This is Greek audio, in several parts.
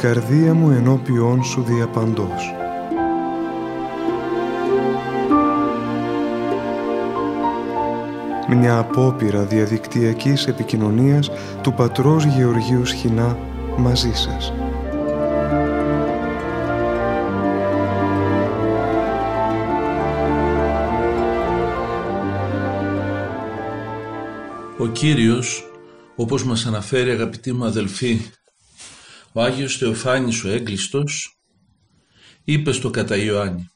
η καρδία μου ενώπιόν σου διαπαντός. Μια απόπειρα διαδικτυακής επικοινωνίας του πατρός Γεωργίου Σχοινά μαζί σας. Ο Κύριος, όπως μας αναφέρει αγαπητοί μου αδελφοί, ο Άγιος Θεοφάνης ο Έγκλειστος, είπε στο κατά Ιωάννη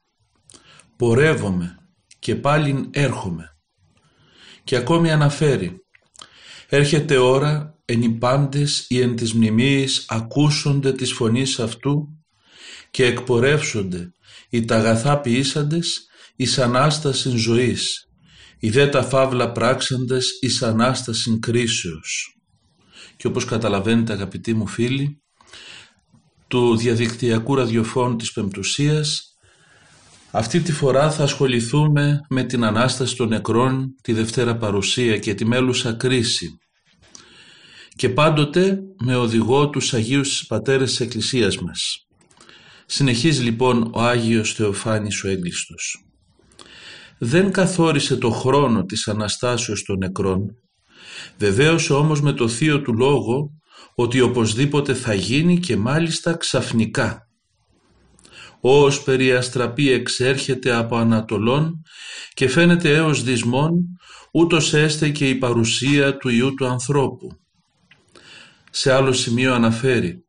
«Πορεύομαι και πάλιν έρχομαι». Και ακόμη αναφέρει «Έρχεται ώρα εν οι πάντες οι εν της μνημείες ακούσονται της φωνής αυτού και εκπορεύσονται οι τα αγαθά ποιήσαντες εις Ανάστασιν ζωής οι δε τα φαύλα πράξαντες εις Ανάστασιν κρίσεως». Και όπως καταλαβαίνετε αγαπητοί μου φίλοι, του διαδικτυακού ραδιοφώνου της Πεμπτουσίας αυτή τη φορά θα ασχοληθούμε με την Ανάσταση των νεκρών, τη Δευτέρα Παρουσία και τη μέλουσα κρίση και πάντοτε με οδηγό τους Αγίους Πατέρες της Εκκλησίας μας. Συνεχίζει λοιπόν ο Άγιος Θεοφάνης ο Έγκλειστος. Δεν καθόρισε το χρόνο της Αναστάσεως των νεκρών, βεβαίωσε όμως με το θείο του λόγο ότι οπωσδήποτε θα γίνει και μάλιστα ξαφνικά. Ως περιαστραπή εξέρχεται από Ανατολών και φαίνεται έως δυσμών, ούτως έστε και η παρουσία του Ιού του ανθρώπου. Σε άλλο σημείο αναφέρει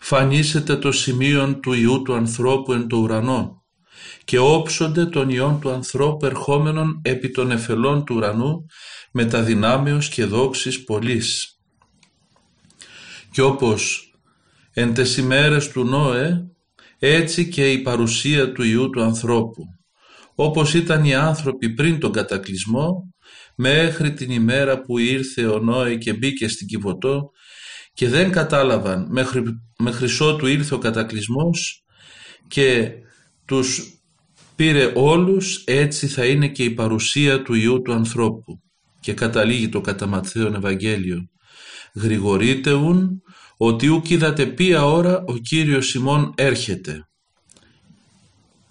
«Φανίσεται το σημείο του Ιού του ανθρώπου εν το ουρανό και όψονται των Ιών του ανθρώπου ερχόμενων επί των εφελών του ουρανού με τα δυνάμεως και δόξης πολλής». Και όπως εν τες ημέρες του Νόε, έτσι και η παρουσία του Ιού του ανθρώπου. Όπως ήταν οι άνθρωποι πριν τον κατακλυσμό, μέχρι την ημέρα που ήρθε ο Νόε και μπήκε στην Κιβωτό και δεν κατάλαβαν μέχρι, μέχρι ότου ήρθε ο κατακλυσμός και τους πήρε όλους, έτσι θα είναι και η παρουσία του Ιού του ανθρώπου. Και καταλήγει το κατά Ευαγγέλιο. Γρηγορείτε ουν ότι ουκ είδατε ποια ώρα ο Κύριος ημών έρχεται.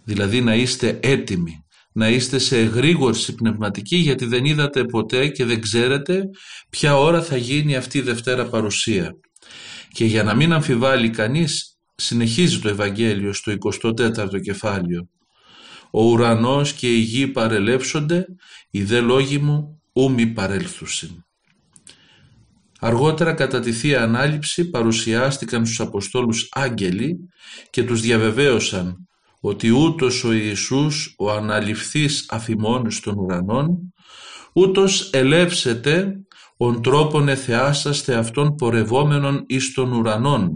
Δηλαδή να είστε έτοιμοι, να είστε σε εγρήγορση πνευματική γιατί δεν είδατε ποτέ και δεν ξέρετε ποια ώρα θα γίνει αυτή η Δευτέρα παρουσία. Και για να μην αμφιβάλλει κανείς συνεχίζει το Ευαγγέλιο στο 24ο κεφάλαιο. Ο ουρανός και η γη παρελεύσονται, οι δε λόγοι μου ου μη παρέλθουσιν. Αργότερα κατά τη Θεία Ανάληψη παρουσιάστηκαν στους Αποστόλους άγγελοι και τους διαβεβαίωσαν ότι ούτως ο Ιησούς ο αναληφθής αφημών των ουρανών ούτως ελεύσεται ον τρόπον εθεάσαστε αυτών πορευόμενων εις των ουρανών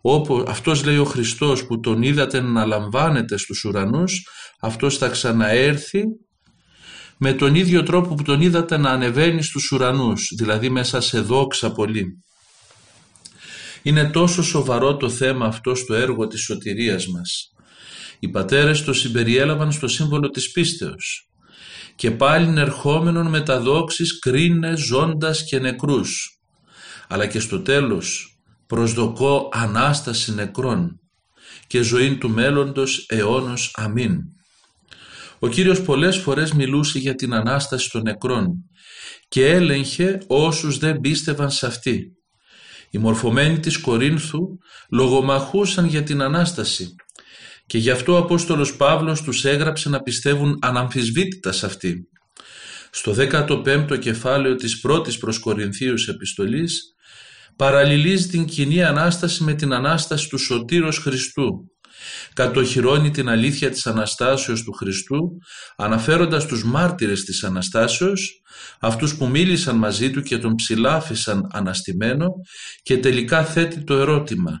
όπου αυτός λέει ο Χριστός που τον είδατε να λαμβάνεται στους ουρανούς αυτός θα ξαναέρθει με τον ίδιο τρόπο που τον είδατε να ανεβαίνει στους ουρανούς, δηλαδή μέσα σε δόξα πολύ. Είναι τόσο σοβαρό το θέμα αυτό στο έργο της σωτηρίας μας. Οι πατέρες το συμπεριέλαβαν στο σύμβολο της πίστεως και πάλι ερχόμενον με τα δόξης κρίνε ζώντας και νεκρούς. Αλλά και στο τέλος προσδοκώ Ανάσταση νεκρών και ζωή του μέλλοντος αιώνος αμήν. Ο Κύριος πολλές φορές μιλούσε για την Ανάσταση των νεκρών και έλεγχε όσους δεν πίστευαν σε αυτή. Οι μορφωμένοι της Κορίνθου λογομαχούσαν για την Ανάσταση και γι' αυτό ο Απόστολος Παύλος τους έγραψε να πιστεύουν αναμφισβήτητα σε αυτή. Στο 15ο κεφάλαιο της πρώτης προς Κορινθίους επιστολής παραλληλίζει την κοινή Ανάσταση με την Ανάσταση του Σωτήρος Χριστού κατοχυρώνει την αλήθεια της Αναστάσεως του Χριστού αναφέροντας τους μάρτυρες της Αναστάσεως, αυτούς που μίλησαν μαζί του και τον ψηλάφισαν αναστημένο και τελικά θέτει το ερώτημα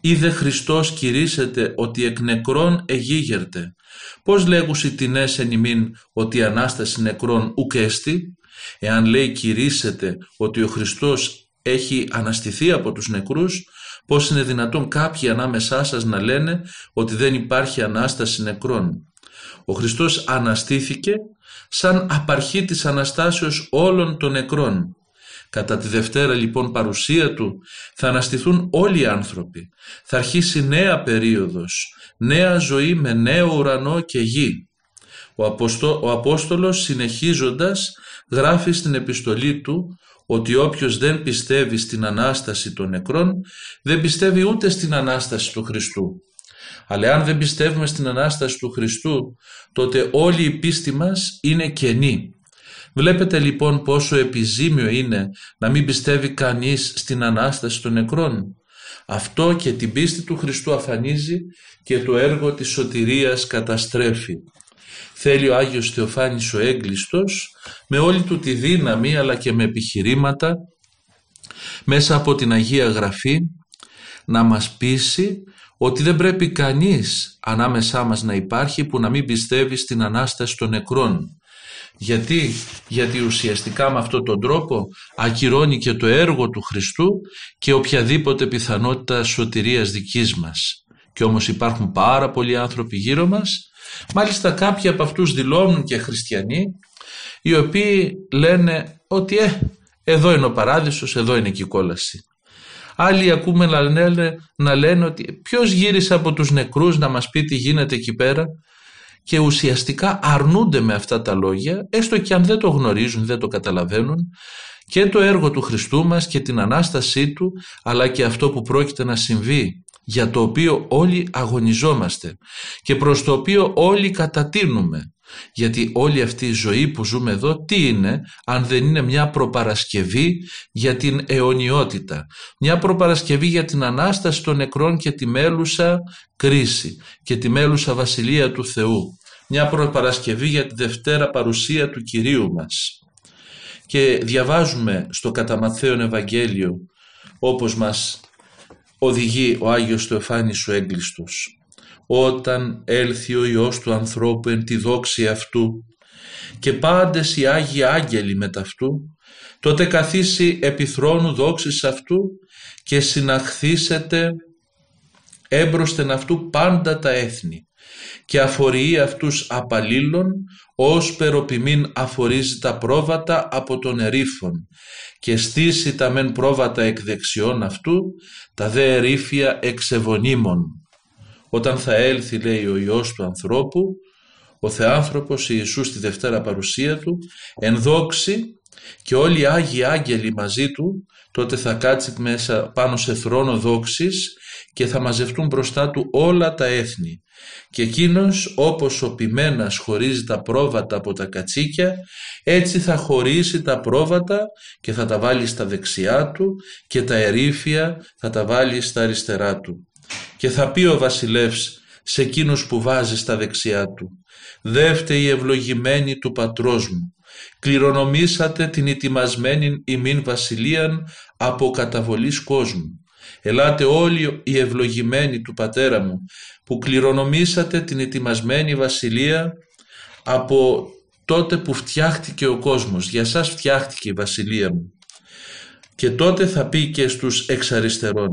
«Είδε Χριστός κηρύσσεται ότι εκ νεκρών εγίγερτε, πώς λέγουσι τινές εν ημίν ότι η Ανάσταση νεκρών ουκέστη, εάν λέει κηρύσσεται ότι ο Χριστός έχει αναστηθεί από τους νεκρούς, Πώς είναι δυνατόν κάποιοι ανάμεσά σας να λένε ότι δεν υπάρχει Ανάσταση νεκρών; Ο Χριστός αναστήθηκε σαν απαρχή της Αναστάσεως όλων των νεκρών. Κατά τη Δευτέρα λοιπόν παρουσία Του θα αναστηθούν όλοι οι άνθρωποι. Θα αρχίσει νέα περίοδος, νέα ζωή με νέο ουρανό και γη. Ο, Αποστό, ο Απόστολος συνεχίζοντας γράφει στην επιστολή του ότι όποιος δεν πιστεύει στην Ανάσταση των νεκρών δεν πιστεύει ούτε στην Ανάσταση του Χριστού. Αλλά αν δεν πιστεύουμε στην Ανάσταση του Χριστού τότε όλη η πίστη μας είναι κενή. Βλέπετε λοιπόν πόσο επιζήμιο είναι να μην πιστεύει κανείς στην Ανάσταση των νεκρών. Αυτό και την πίστη του Χριστού αφανίζει και το έργο της σωτηρίας καταστρέφει. Θέλει ο Άγιος Θεοφάνης ο Έγκλειστος με όλη του τη δύναμη αλλά και με επιχειρήματα μέσα από την Αγία Γραφή να μας πείσει ότι δεν πρέπει κανείς ανάμεσά μας να υπάρχει που να μην πιστεύει στην Ανάσταση των νεκρών. Γιατί, γιατί ουσιαστικά με αυτόν τον τρόπο ακυρώνει και το έργο του Χριστού και οποιαδήποτε πιθανότητα σωτηρίας δικής μας. Και όμως υπάρχουν πάρα πολλοί άνθρωποι γύρω μας, μάλιστα κάποιοι από αυτούς δηλώνουν και χριστιανοί, οι οποίοι λένε ότι ε, εδώ είναι ο παράδεισος, εδώ είναι και η κόλαση. Άλλοι ακούμε να λένε, να λένε ότι ποιος γύρισε από τους νεκρούς να μας πει τι γίνεται εκεί πέρα και ουσιαστικά αρνούνται με αυτά τα λόγια, έστω και αν δεν το γνωρίζουν, δεν το καταλαβαίνουν, και το έργο του Χριστού μας και την Ανάστασή Του, αλλά και αυτό που πρόκειται να συμβεί, για το οποίο όλοι αγωνιζόμαστε και προς το οποίο όλοι κατατείνουμε. Γιατί όλη αυτή η ζωή που ζούμε εδώ τι είναι αν δεν είναι μια προπαρασκευή για την αιωνιότητα. Μια προπαρασκευή για την Ανάσταση των νεκρών και τη μέλουσα κρίση και τη μέλουσα βασιλεία του Θεού. Μια προπαρασκευή για τη Δευτέρα παρουσία του Κυρίου μας. Και διαβάζουμε στο κατά Ευαγγέλιο όπως μας οδηγεί ο Άγιος Θεοφάνης ο Έγκλειστος. Όταν έλθει ο Υιός του ανθρώπου εν τη δόξη αυτού και πάντες οι Άγιοι Άγγελοι με ταυτού, τότε καθίσει επί θρόνου δόξης αυτού και συναχθήσετε έμπροσθεν αυτού πάντα τα έθνη και αφορεί αυτούς απαλλήλων ως περοπιμήν αφορίζει τα πρόβατα από τον ερήφων και στήσει τα μεν πρόβατα εκ δεξιών αυτού τα δε ερήφια εξεβονίμων όταν θα έλθει λέει ο Υιός του ανθρώπου, ο Θεάνθρωπος Ιησούς στη Δευτέρα παρουσία του, ενδόξει και όλοι οι Άγιοι Άγγελοι μαζί του, τότε θα κάτσει μέσα πάνω σε θρόνο δόξης και θα μαζευτούν μπροστά του όλα τα έθνη. Και εκείνος όπως ο ποιμένας χωρίζει τα πρόβατα από τα κατσίκια, έτσι θα χωρίσει τα πρόβατα και θα τα βάλει στα δεξιά του και τα ερήφια θα τα βάλει στα αριστερά του. Και θα πει ο βασιλεύς σε εκείνους που βάζει στα δεξιά του «Δεύτε η ευλογημένη του πατρός μου, κληρονομήσατε την ετοιμασμένη ημίν βασιλείαν από καταβολής κόσμου. Ελάτε όλοι οι ευλογημένοι του πατέρα μου, που κληρονομήσατε την ετοιμασμένη βασιλεία από τότε που φτιάχτηκε ο κόσμος. Για σας φτιάχτηκε η βασιλεία μου. Και τότε θα πει και στους εξαριστερών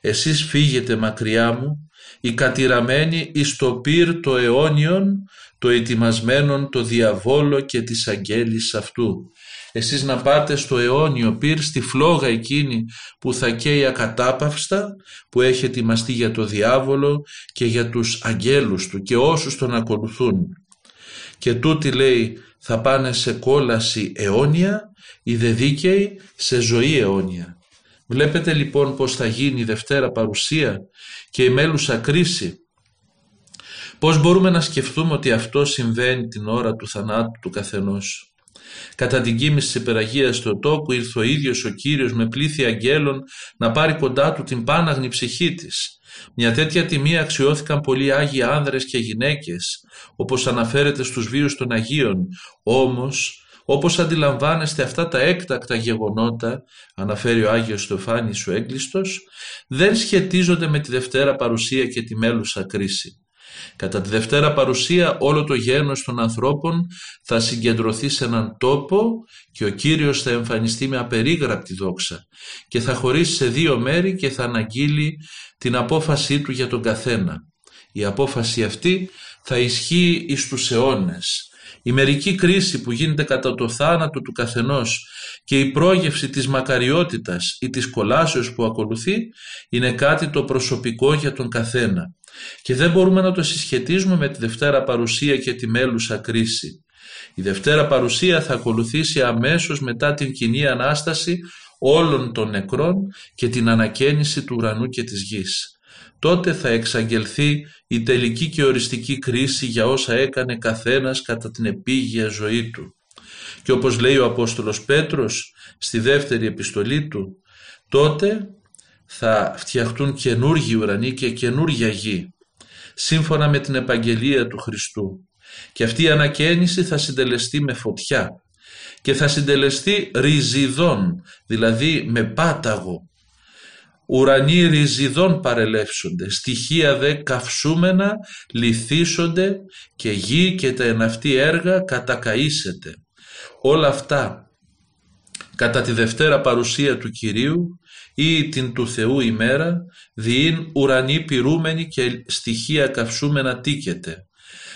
«Εσείς φύγετε μακριά μου, οι κατηραμένοι εις το πυρ το αιώνιον, το ετοιμασμένον το διαβόλο και της αγγέλης αυτού». Εσείς να πάτε στο αιώνιο πυρ, στη φλόγα εκείνη που θα καίει ακατάπαυστα, που έχει ετοιμαστεί για το διάβολο και για τους αγγέλους του και όσους τον ακολουθούν. Και τούτη λέει θα πάνε σε κόλαση αιώνια οι δε δίκαιοι σε ζωή αιώνια. Βλέπετε λοιπόν πως θα γίνει η Δευτέρα παρουσία και η μέλουσα κρίση. Πώς μπορούμε να σκεφτούμε ότι αυτό συμβαίνει την ώρα του θανάτου του καθενός. Κατά την κοίμηση της υπεραγίας στο τόπο ήρθε ο ίδιος ο Κύριος με πλήθη αγγέλων να πάρει κοντά του την πάναγνη ψυχή της. Μια τέτοια τιμή αξιώθηκαν πολλοί Άγιοι άνδρες και γυναίκες, όπως αναφέρεται στους βίους των Αγίων, όμως όπως αντιλαμβάνεστε αυτά τα έκτακτα γεγονότα, αναφέρει ο Άγιος Στεφάνης ο Έγκλειστος, δεν σχετίζονται με τη Δευτέρα Παρουσία και τη μέλουσα κρίση. Κατά τη Δευτέρα Παρουσία όλο το γένος των ανθρώπων θα συγκεντρωθεί σε έναν τόπο και ο Κύριος θα εμφανιστεί με απερίγραπτη δόξα και θα χωρίσει σε δύο μέρη και θα αναγγείλει την απόφασή του για τον καθένα. Η απόφαση αυτή θα ισχύει εις τους αιώνες Η μερική κρίση που γίνεται κατά το θάνατο του καθενός και η πρόγευση της μακαριότητας ή της κολάσεως που ακολουθεί είναι κάτι το προσωπικό για τον καθένα και δεν μπορούμε να το συσχετίζουμε με τη Δευτέρα Παρουσία και τη μέλουσα κρίση. Η Δευτέρα Παρουσία θα ακολουθήσει αμέσως μετά την κοινή Ανάσταση όλων των νεκρών και την ανακαίνιση του ουρανού και της γης. Τότε θα εξαγγελθεί η τελική και οριστική κρίση για όσα έκανε καθένας κατά την επίγεια ζωή του. Και όπως λέει ο Απόστολος Πέτρος στη δεύτερη επιστολή του, τότε θα φτιαχτούν καινούργιοι ουρανοί και καινούργια γη, σύμφωνα με την επαγγελία του Χριστού. Και αυτή η ανακαίνιση θα συντελεστεί με φωτιά και θα συντελεστεί ριζιδών, δηλαδή με πάταγο. Ουρανοί ριζιδών παρελεύσονται, στοιχεία δε καυσούμενα λυθίσονται και γη και τα εναυτή έργα κατακαΐσεται. Όλα αυτά κατά τη Δευτέρα παρουσία του Κυρίου ή την του Θεού ημέρα διήν ουρανή πυρούμενη και στοιχεία καυσούμενα τίκεται.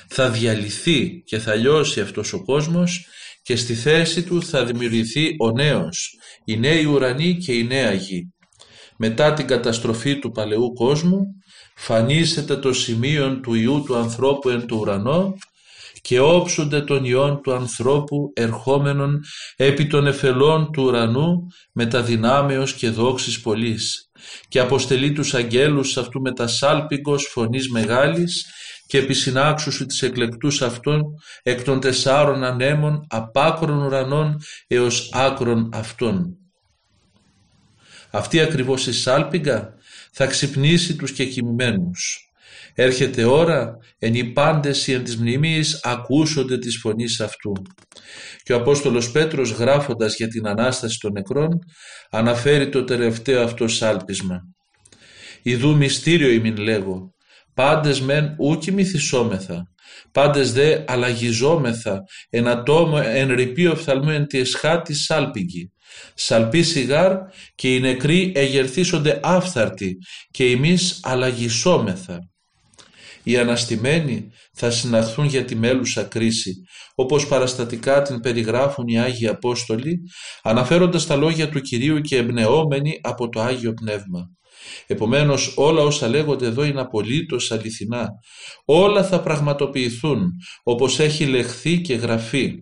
Θα διαλυθεί και θα λιώσει αυτός ο κόσμος και στη θέση του θα δημιουργηθεί ο νέος, η νέη ουρανή και η νέα γη. Μετά την καταστροφή του παλαιού κόσμου φανίσεται το σημείο του Ιού του ανθρώπου εν του ουρανό και όψονται των ιών του ανθρώπου ερχόμενων επί των εφελών του ουρανού με τα δυνάμεως και δόξης πολλής και αποστελεί τους αγγέλους αυτού με τα σάλπικος φωνής μεγάλης και επισυνάξουσου της εκλεκτούς αυτών εκ των τεσσάρων ανέμων απάκρων ουρανών έως άκρων αυτών. Αυτή ακριβώς η σάλπιγγα θα ξυπνήσει τους κεκοιμημένους Έρχεται ώρα εν οι πάντες οι εν της μνημείς ακούσονται της φωνής αυτού. Και ο Απόστολος Πέτρος γράφοντας για την Ανάσταση των νεκρών αναφέρει το τελευταίο αυτό σάλπισμα. «Ιδού μυστήριο ημιν λέγω, πάντες μεν ούκι μυθισόμεθα, πάντες δε αλλαγιζόμεθα εν ατόμο εν ρηπείο οφθαλμού εν τη εσχάτη σάλπιγγι. Σαλπί σιγάρ και οι νεκροί εγερθίσονται άφθαρτοι και εμείς αλλαγισόμεθα οι αναστημένοι θα συναχθούν για τη μέλουσα κρίση, όπως παραστατικά την περιγράφουν οι Άγιοι Απόστολοι, αναφέροντας τα λόγια του Κυρίου και εμπνεόμενοι από το Άγιο Πνεύμα. Επομένως όλα όσα λέγονται εδώ είναι απολύτως αληθινά. Όλα θα πραγματοποιηθούν όπως έχει λεχθεί και γραφεί.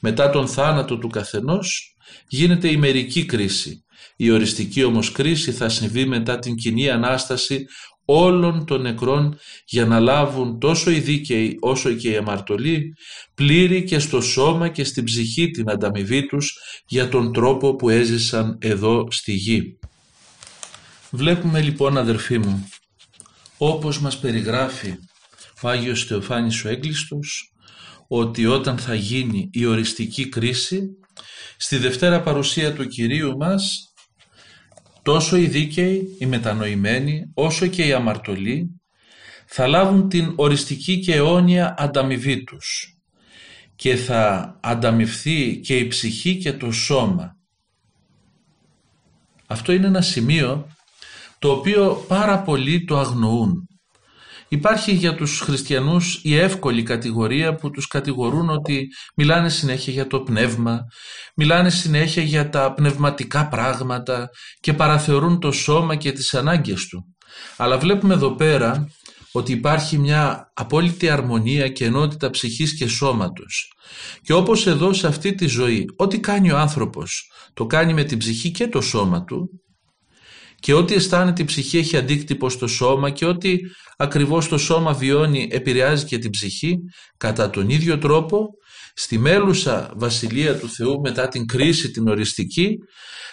Μετά τον θάνατο του καθενός γίνεται η μερική κρίση. Η οριστική όμως κρίση θα συμβεί μετά την κοινή Ανάσταση όλων των νεκρών για να λάβουν τόσο οι δίκαιοι όσο και οι αμαρτωλοί πλήρη και στο σώμα και στην ψυχή την ανταμοιβή τους για τον τρόπο που έζησαν εδώ στη γη. Βλέπουμε λοιπόν αδερφοί μου όπως μας περιγράφει ο Άγιος Θεοφάνης ο Έγκλειστος ότι όταν θα γίνει η οριστική κρίση στη Δευτέρα παρουσία του Κυρίου μας τόσο οι δίκαιοι, οι μετανοημένοι, όσο και οι αμαρτωλοί θα λάβουν την οριστική και αιώνια ανταμοιβή τους και θα ανταμυφθεί και η ψυχή και το σώμα. Αυτό είναι ένα σημείο το οποίο πάρα πολλοί το αγνοούν. Υπάρχει για τους χριστιανούς η εύκολη κατηγορία που τους κατηγορούν ότι μιλάνε συνέχεια για το πνεύμα, μιλάνε συνέχεια για τα πνευματικά πράγματα και παραθεωρούν το σώμα και τις ανάγκες του. Αλλά βλέπουμε εδώ πέρα ότι υπάρχει μια απόλυτη αρμονία και ενότητα ψυχής και σώματος. Και όπως εδώ σε αυτή τη ζωή, ό,τι κάνει ο άνθρωπος, το κάνει με την ψυχή και το σώμα του, και ό,τι αισθάνεται η ψυχή έχει αντίκτυπο στο σώμα και ό,τι ακριβώς το σώμα βιώνει επηρεάζει και την ψυχή κατά τον ίδιο τρόπο στη μέλουσα βασιλεία του Θεού μετά την κρίση την οριστική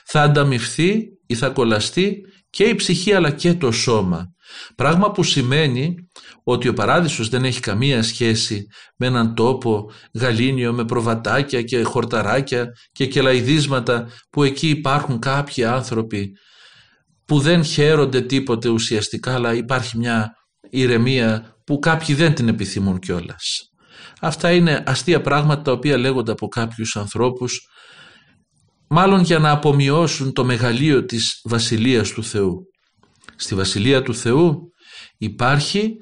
θα ανταμυφθεί ή θα κολλαστεί και η ψυχή αλλά και το σώμα. Πράγμα που σημαίνει ότι ο παράδεισος δεν έχει καμία σχέση με έναν τόπο γαλήνιο με προβατάκια και χορταράκια και κελαϊδίσματα που εκεί υπάρχουν κάποιοι άνθρωποι που δεν χαίρονται τίποτε ουσιαστικά αλλά υπάρχει μια ηρεμία που κάποιοι δεν την επιθυμούν κιόλας. Αυτά είναι αστεία πράγματα τα οποία λέγονται από κάποιους ανθρώπους μάλλον για να απομειώσουν το μεγαλείο της Βασιλείας του Θεού. Στη Βασιλεία του Θεού υπάρχει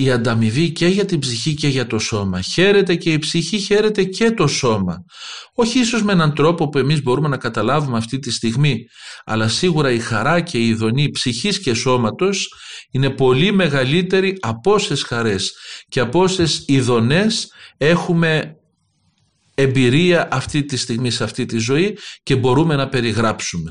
η ανταμοιβή και για την ψυχή και για το σώμα. Χαίρεται και η ψυχή, χαίρεται και το σώμα. Όχι ίσως με έναν τρόπο που εμείς μπορούμε να καταλάβουμε αυτή τη στιγμή, αλλά σίγουρα η χαρά και η ειδονή ψυχής και σώματος είναι πολύ μεγαλύτερη από όσες χαρές και από όσες ειδονές έχουμε εμπειρία αυτή τη στιγμή σε αυτή τη ζωή και μπορούμε να περιγράψουμε.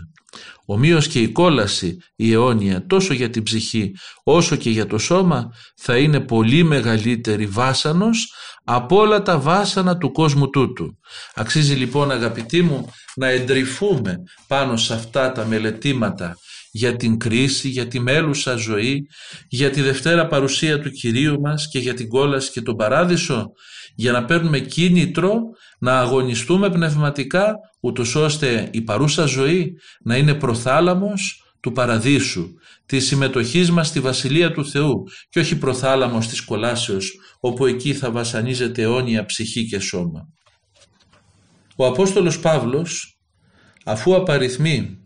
Ομοίως και η κόλαση η αιώνια τόσο για την ψυχή όσο και για το σώμα θα είναι πολύ μεγαλύτερη βάσανος από όλα τα βάσανα του κόσμου τούτου. Αξίζει λοιπόν αγαπητοί μου να εντρυφούμε πάνω σε αυτά τα μελετήματα για την κρίση, για τη μέλουσα ζωή, για τη Δευτέρα παρουσία του Κυρίου μας και για την κόλαση και τον Παράδεισο, για να παίρνουμε κίνητρο να αγωνιστούμε πνευματικά, ούτως ώστε η παρούσα ζωή να είναι προθάλαμος του Παραδείσου, της συμμετοχής μας στη Βασιλεία του Θεού και όχι προθάλαμος της κολάσεως, όπου εκεί θα βασανίζεται αιώνια ψυχή και σώμα. Ο Απόστολος Παύλος, αφού απαριθμεί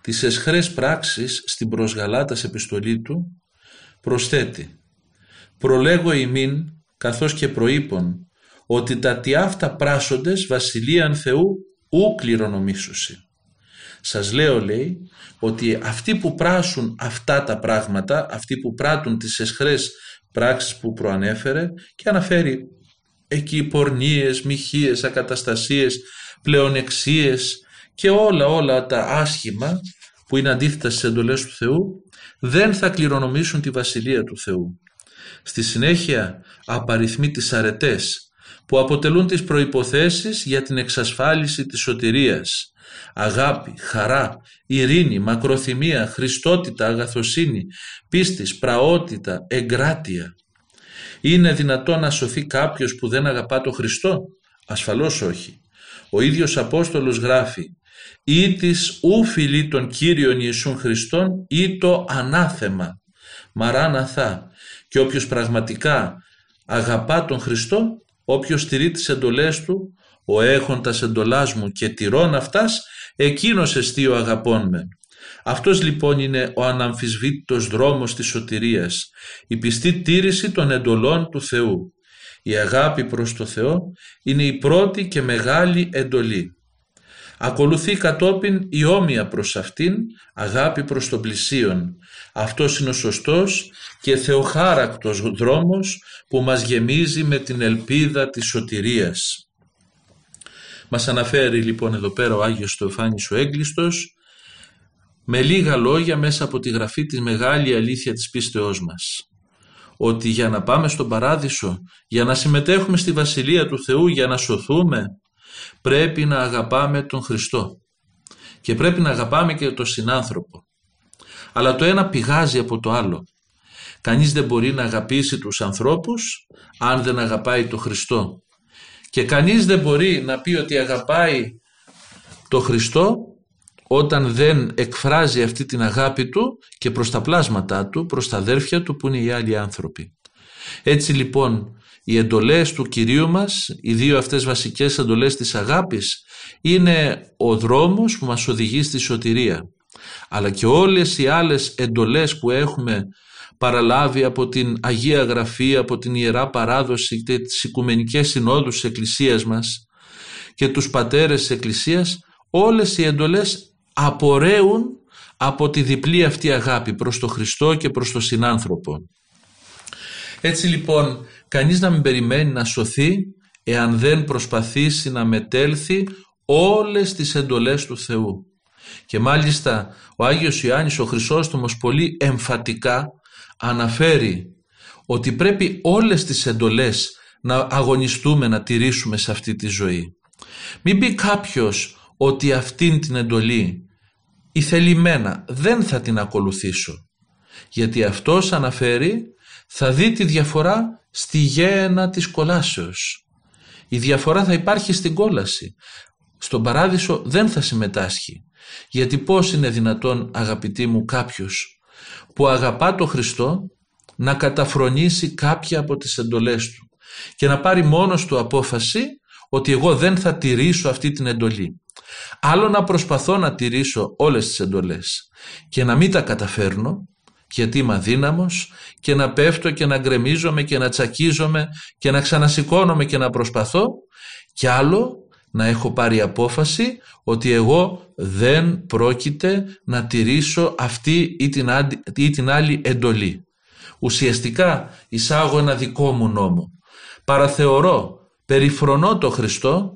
τις εσχρές πράξεις στην προσγαλάτας επιστολή του προσθέτει «Προλέγω ημίν καθώς και προείπων ότι τα τι αυτά πράσοντες βασιλείαν Θεού ου κληρονομήσουσι». Σας λέω λέει ότι αυτοί που πράσουν αυτά τα πράγματα, αυτοί που πράττουν τις εσχρές πράξεις που προανέφερε και αναφέρει εκεί πορνίες, μοιχείες, ακαταστασίες, πλεονεξίες, και όλα όλα τα άσχημα που είναι αντίθετα στις εντολές του Θεού δεν θα κληρονομήσουν τη Βασιλεία του Θεού. Στη συνέχεια απαριθμεί τις αρετές που αποτελούν τις προϋποθέσεις για την εξασφάλιση της σωτηρίας. Αγάπη, χαρά, ειρήνη, μακροθυμία, χριστότητα, αγαθοσύνη, πίστης, πραότητα, εγκράτεια. Είναι δυνατόν να σωθεί κάποιος που δεν αγαπά το Χριστό; Ασφαλώς όχι. Ο ίδιος Απόστολος γράφει ή της ούφιλη των Κύριων Ιησούν Χριστών ή το ανάθεμα. Μαράναθα. Και όποιος πραγματικά αγαπά τον Χριστό, όποιος τηρεί τις εντολές του, ο έχοντας εντολάς μου και τηρών αυτάς, εκείνος εστί ο αγαπών με. Αυτός λοιπόν είναι ο αναμφισβήτητος δρόμος της σωτηρίας, η πιστή τήρηση των εντολών του Θεού. Η αγάπη προς το Θεό είναι η πρώτη και μεγάλη εντολή. Ακολουθεί κατόπιν η όμοια προς αυτήν αγάπη προς τον πλησίον. Αυτός είναι ο σωστός και θεοχάρακτος δρόμος που μας γεμίζει με την ελπίδα της σωτηρίας. Μας αναφέρει λοιπόν εδώ πέρα ο Άγιος Θεοφάνης ο Έγκλειστος με λίγα λόγια μέσα από τη γραφή της μεγάλη αλήθεια της πίστεώς μας. Ότι για να πάμε στον Παράδεισο, για να συμμετέχουμε στη Βασιλεία του Θεού, για να σωθούμε, πρέπει να αγαπάμε τον Χριστό και πρέπει να αγαπάμε και τον συνάνθρωπο. Αλλά το ένα πηγάζει από το άλλο. Κανείς δεν μπορεί να αγαπήσει τους ανθρώπους αν δεν αγαπάει τον Χριστό. Και κανείς δεν μπορεί να πει ότι αγαπάει τον Χριστό όταν δεν εκφράζει αυτή την αγάπη του και προς τα πλάσματά του, προς τα αδέρφια του που είναι οι άλλοι άνθρωποι. Έτσι λοιπόν οι εντολές του Κυρίου μας, οι δύο αυτές βασικές εντολές της αγάπης, είναι ο δρόμος που μας οδηγεί στη σωτηρία. Αλλά και όλες οι άλλες εντολές που έχουμε παραλάβει από την Αγία Γραφή, από την Ιερά Παράδοση και τις Οικουμενικές Συνόδους της Εκκλησίας μας και τους πατέρες της Εκκλησίας, όλες οι εντολές απορρέουν από τη διπλή αυτή αγάπη προς τον Χριστό και προς τον συνάνθρωπο. Έτσι λοιπόν κανείς να μην περιμένει να σωθεί εάν δεν προσπαθήσει να μετέλθει όλες τις εντολές του Θεού. Και μάλιστα ο Άγιος Ιωάννης ο Χρυσόστομος πολύ εμφατικά αναφέρει ότι πρέπει όλες τις εντολές να αγωνιστούμε να τηρήσουμε σε αυτή τη ζωή. Μην πει κάποιος ότι αυτήν την εντολή η θελημένα δεν θα την ακολουθήσω. Γιατί αυτός αναφέρει θα δει τη διαφορά στη γέαινα της κολάσεως. Η διαφορά θα υπάρχει στην κόλαση. Στον παράδεισο δεν θα συμμετάσχει. Γιατί πώς είναι δυνατόν αγαπητοί μου κάποιος που αγαπά το Χριστό να καταφρονήσει κάποια από τις εντολές του και να πάρει μόνος του απόφαση ότι εγώ δεν θα τηρήσω αυτή την εντολή. Άλλο να προσπαθώ να τηρήσω όλες τις εντολές και να μην τα καταφέρνω γιατί είμαι αδύναμος και να πέφτω και να γκρεμίζομαι και να τσακίζομαι και να ξανασηκώνομαι και να προσπαθώ κι άλλο να έχω πάρει απόφαση ότι εγώ δεν πρόκειται να τηρήσω αυτή ή την, ή την άλλη εντολή. Ουσιαστικά εισάγω ένα δικό μου νόμο. Παραθεωρώ, περιφρονώ το Χριστό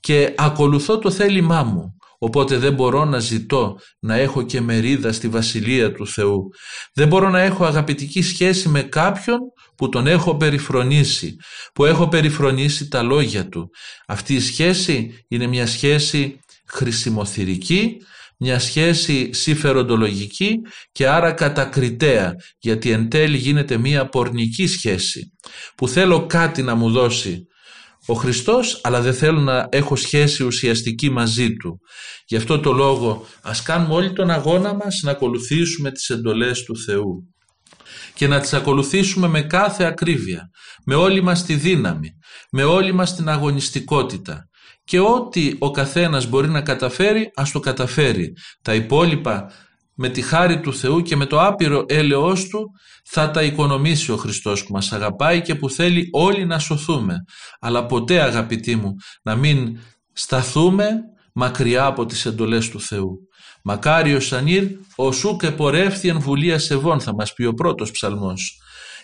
και ακολουθώ το θέλημά μου. Οπότε δεν μπορώ να ζητώ να έχω και μερίδα στη Βασιλεία του Θεού. Δεν μπορώ να έχω αγαπητική σχέση με κάποιον που τον έχω περιφρονήσει, που έχω περιφρονήσει τα λόγια του. Αυτή η σχέση είναι μια σχέση χρησιμοθυρική, μια σχέση συμφεροντολογική και άρα κατακριτέα, γιατί εν τέλει γίνεται μια πορνική σχέση, που θέλω κάτι να μου δώσει ο Χριστός αλλά δεν θέλω να έχω σχέση ουσιαστική μαζί Του. Γι' αυτό το λόγο ας κάνουμε όλοι τον αγώνα μας να ακολουθήσουμε τις εντολές του Θεού και να τις ακολουθήσουμε με κάθε ακρίβεια, με όλη μας τη δύναμη, με όλη μας την αγωνιστικότητα και ό,τι ο καθένας μπορεί να καταφέρει ας το καταφέρει. Τα υπόλοιπα με τη χάρη του Θεού και με το άπειρο έλεος Του θα τα οικονομήσει ο Χριστός που μας αγαπάει και που θέλει όλοι να σωθούμε. Αλλά ποτέ αγαπητοί μου να μην σταθούμε μακριά από τις εντολές του Θεού. Μακάριος ανήρ ο σου και πορεύθη εν βουλία σεβών θα μας πει ο πρώτος ψαλμός.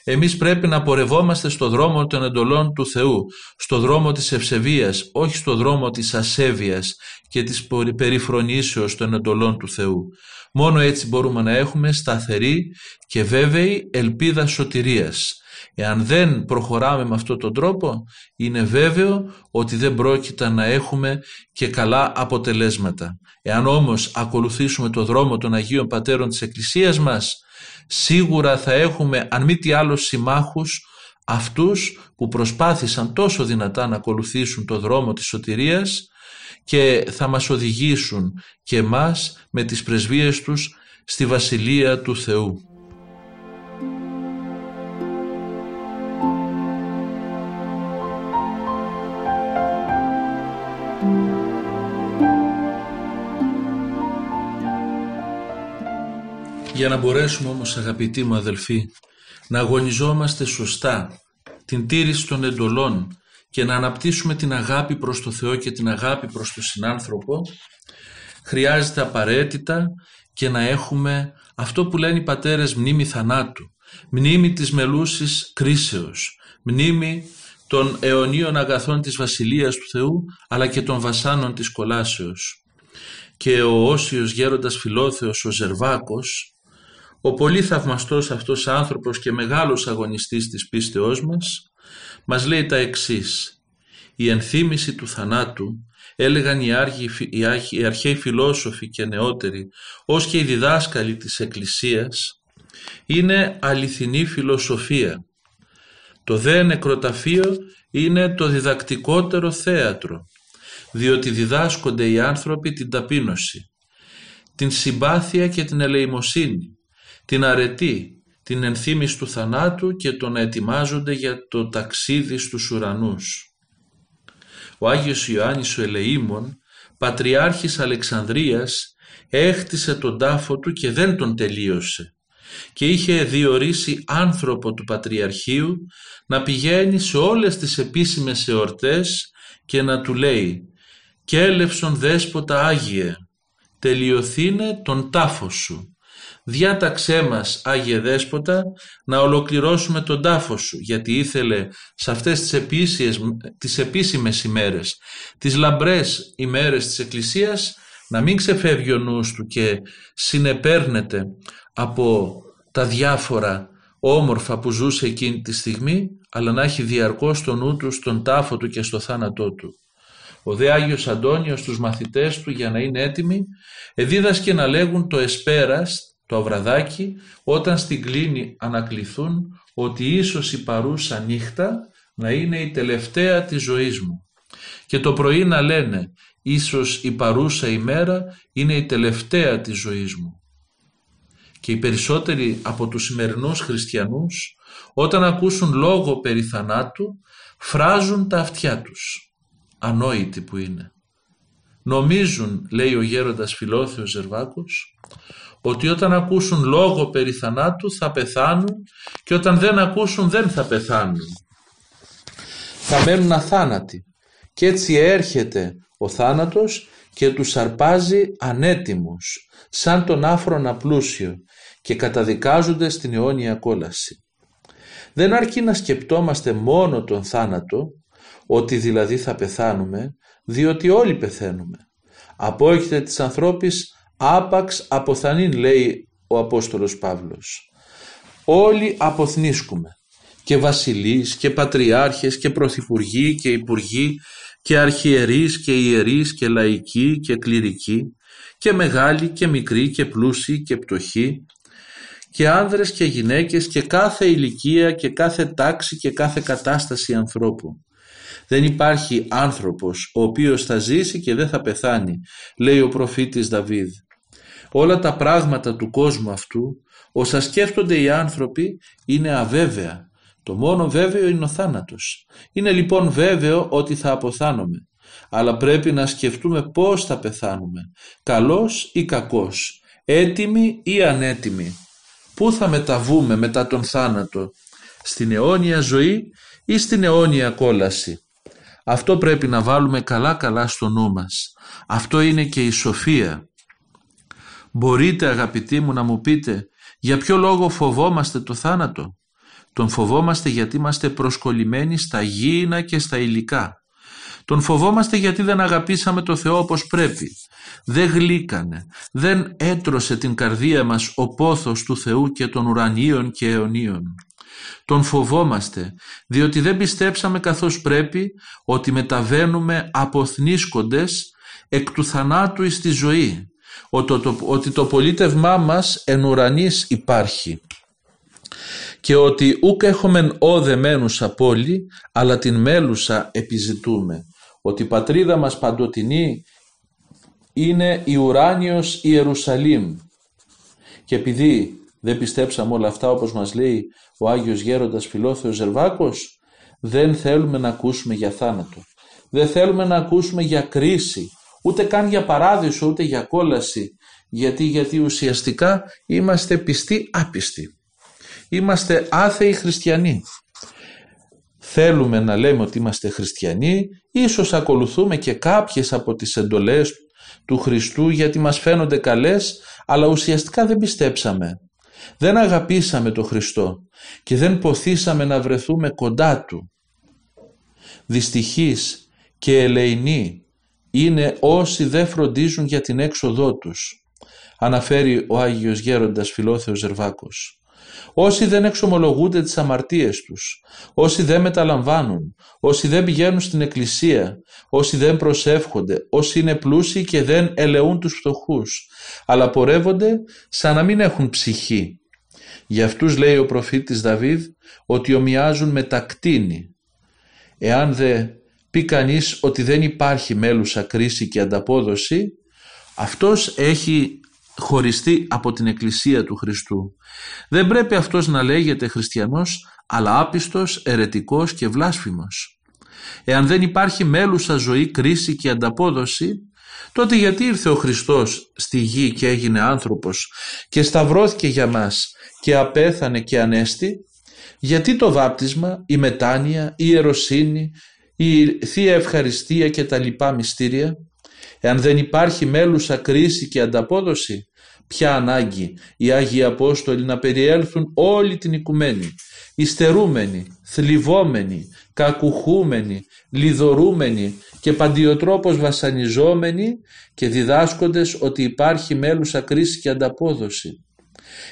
Εμείς πρέπει να πορευόμαστε στο δρόμο των εντολών του Θεού, στο δρόμο της ευσεβίας, όχι στο δρόμο της ασέβειας και της περιφρονήσεως των εντολών του Θεού. Μόνο έτσι μπορούμε να έχουμε σταθερή και βέβαιη ελπίδα σωτηρίας. Εάν δεν προχωράμε με αυτόν τον τρόπο, είναι βέβαιο ότι δεν πρόκειται να έχουμε και καλά αποτελέσματα. Εάν όμως ακολουθήσουμε το δρόμο των Αγίων Πατέρων της Εκκλησίας μας, σίγουρα θα έχουμε αν μη τι άλλο συμμάχους αυτούς που προσπάθησαν τόσο δυνατά να ακολουθήσουν το δρόμο της σωτηρίας και θα μας οδηγήσουν και μας με τις πρεσβείες τους στη Βασιλεία του Θεού. Για να μπορέσουμε όμως αγαπητοί μου αδελφοί να αγωνιζόμαστε σωστά την τήρηση των εντολών και να αναπτύσσουμε την αγάπη προς το Θεό και την αγάπη προς τον συνάνθρωπο χρειάζεται απαραίτητα και να έχουμε αυτό που λένε οι πατέρες μνήμη θανάτου, μνήμη της μελούσης κρίσεως, μνήμη των αιωνίων αγαθών της Βασιλείας του Θεού αλλά και των βασάνων της κολάσεως. Και ο όσιος γέροντας φιλόθεος ο Ζερβάκος ο πολύ θαυμαστός αυτός άνθρωπος και μεγάλος αγωνιστής της πίστεώς μας, μας λέει τα εξής. Η ενθύμηση του θανάτου, έλεγαν οι, άργοι, οι αρχαίοι φιλόσοφοι και νεότεροι, ως και οι διδάσκαλοι της Εκκλησίας, είναι αληθινή φιλοσοφία. Το δε νεκροταφείο είναι το διδακτικότερο θέατρο, διότι διδάσκονται οι άνθρωποι την ταπείνωση, την συμπάθεια και την ελεημοσύνη, την αρετή, την ενθύμηση του θανάτου και το να ετοιμάζονται για το ταξίδι στους ουρανούς. Ο Άγιος Ιωάννης ο Ελεήμων, πατριάρχης Αλεξανδρίας, έχτισε τον τάφο του και δεν τον τελείωσε και είχε διορίσει άνθρωπο του Πατριαρχείου να πηγαίνει σε όλες τις επίσημες εορτές και να του λέει «Κέλευσον δέσποτα Άγιε, τελειωθήνε τον τάφο σου» διάταξέ μας Άγιε Δέσποτα να ολοκληρώσουμε τον τάφο σου γιατί ήθελε σε αυτές τις, επίσημες, τις επίσημες ημέρες τις λαμπρές ημέρες της Εκκλησίας να μην ξεφεύγει ο νους του και συνεπέρνεται από τα διάφορα όμορφα που ζούσε εκείνη τη στιγμή αλλά να έχει διαρκώς το νου του στον τάφο του και στο θάνατό του. Ο δε Άγιος Αντώνιος τους μαθητές του για να είναι έτοιμοι εδίδασκε να λέγουν το εσπέρας το αβραδάκι όταν στην κλίνη ανακληθούν ότι ίσως η παρούσα νύχτα να είναι η τελευταία της ζωής μου και το πρωί να λένε ίσως η παρούσα ημέρα είναι η τελευταία της ζωής μου. Και οι περισσότεροι από τους σημερινούς χριστιανούς όταν ακούσουν λόγο περί θανάτου φράζουν τα αυτιά τους. Ανόητοι που είναι. Νομίζουν, λέει ο γέροντας Φιλόθεος Ζερβάκος, ότι όταν ακούσουν λόγο περί θανάτου θα πεθάνουν και όταν δεν ακούσουν δεν θα πεθάνουν. Θα μένουν αθάνατοι και έτσι έρχεται ο θάνατος και τους αρπάζει ανέτοιμους σαν τον άφρονα πλούσιο και καταδικάζονται στην αιώνια κόλαση. Δεν αρκεί να σκεπτόμαστε μόνο τον θάνατο, ότι δηλαδή θα πεθάνουμε, διότι όλοι πεθαίνουμε. Απόκειται της ανθρώπης άπαξ αποθανήν λέει ο Απόστολος Παύλος. Όλοι αποθνίσκουμε και βασιλείς και πατριάρχες και πρωθυπουργοί και υπουργοί και αρχιερείς και ιερείς και λαϊκοί και κληρικοί και μεγάλοι και μικροί και πλούσιοι και πτωχοί και άνδρες και γυναίκες και κάθε ηλικία και κάθε τάξη και κάθε κατάσταση ανθρώπου. Δεν υπάρχει άνθρωπος ο οποίος θα ζήσει και δεν θα πεθάνει, λέει ο προφήτης Δαβίδ. Όλα τα πράγματα του κόσμου αυτού, όσα σκέφτονται οι άνθρωποι, είναι αβέβαια. Το μόνο βέβαιο είναι ο θάνατος. Είναι λοιπόν βέβαιο ότι θα αποθάνομαι. Αλλά πρέπει να σκεφτούμε πώς θα πεθάνουμε. Καλός ή κακός. Έτοιμοι ή ανέτοιμοι. Πού θα μεταβούμε μετά τον θάνατο. Στην αιώνια ζωή ή στην αιώνια κόλαση. Αυτό πρέπει να βάλουμε καλά καλά στο νου μας. Αυτό είναι και η σοφία. Μπορείτε αγαπητοί μου να μου πείτε για ποιο λόγο φοβόμαστε το θάνατο; Τον φοβόμαστε γιατί είμαστε προσκολλημένοι στα γήινα και στα υλικά. Τον φοβόμαστε γιατί δεν αγαπήσαμε το Θεό όπως πρέπει. Δεν γλύκανε, δεν έτρωσε την καρδία μας ο πόθος του Θεού και των ουρανίων και αιωνίων. Τον φοβόμαστε διότι δεν πιστέψαμε καθώς πρέπει ότι μεταβαίνουμε αποθνίσκοντες εκ του θανάτου εις τη ζωή, ότι το πολίτευμά μας εν ουρανής υπάρχει και ότι ούκ έχομεν όδεμένους απόλυ, αλλά την μέλουσα επιζητούμε. Ότι η πατρίδα μας παντοτινή είναι η ουράνιος Ιερουσαλήμ. Και επειδή δεν πιστέψαμε όλα αυτά όπως μας λέει ο Άγιος Γέροντας Φιλόθεος Ζερβάκος, δεν θέλουμε να ακούσουμε για θάνατο. Δεν θέλουμε να ακούσουμε για κρίση, ούτε καν για παράδεισο, ούτε για κόλαση. Γιατί, γιατί ουσιαστικά είμαστε πιστοί άπιστοι. Είμαστε άθεοι χριστιανοί. Θέλουμε να λέμε ότι είμαστε χριστιανοί, ίσως ακολουθούμε και κάποιες από τις εντολές του Χριστού γιατί μας φαίνονται καλές, αλλά ουσιαστικά δεν πιστέψαμε. Δεν αγαπήσαμε το Χριστό και δεν ποθήσαμε να βρεθούμε κοντά Του. Δυστυχείς και ελεηνοί είναι όσοι δεν φροντίζουν για την έξοδό τους, αναφέρει ο Άγιος Γέροντας Φιλόθεος Ζερβάκος. Όσοι δεν εξομολογούνται τις αμαρτίες τους, όσοι δεν μεταλαμβάνουν, όσοι δεν πηγαίνουν στην εκκλησία, όσοι δεν προσεύχονται, όσοι είναι πλούσιοι και δεν ελεούν τους φτωχούς, αλλά πορεύονται σαν να μην έχουν ψυχή. Για αυτούς λέει ο προφήτης Δαβίδ ότι ομοιάζουν με τα κτίνη. Εάν δε πει κανείς ότι δεν υπάρχει μέλουσα κρίση και ανταπόδοση, αυτός έχει χωριστεί από την Εκκλησία του Χριστού. Δεν πρέπει αυτός να λέγεται χριστιανός, αλλά άπιστος, ερετικός και βλάσφημος. Εάν δεν υπάρχει μέλουσα ζωή, κρίση και ανταπόδοση, τότε γιατί ήρθε ο Χριστός στη γη και έγινε άνθρωπος και σταυρώθηκε για μας και απέθανε και ανέστη, γιατί το βάπτισμα, η μετάνοια, η ιεροσύνη, η Θεία Ευχαριστία και τα λοιπά μυστήρια, εάν δεν υπάρχει μέλουσα κρίση και ανταπόδοση, ποια ανάγκη οι Άγιοι Απόστολοι να περιέλθουν όλη την οικουμένη, υστερούμενοι, θλιβόμενοι, κακουχούμενοι, λιδωρούμενοι και παντιοτρόπως βασανιζόμενοι και διδάσκοντες ότι υπάρχει μέλουσα κρίση και ανταπόδοση.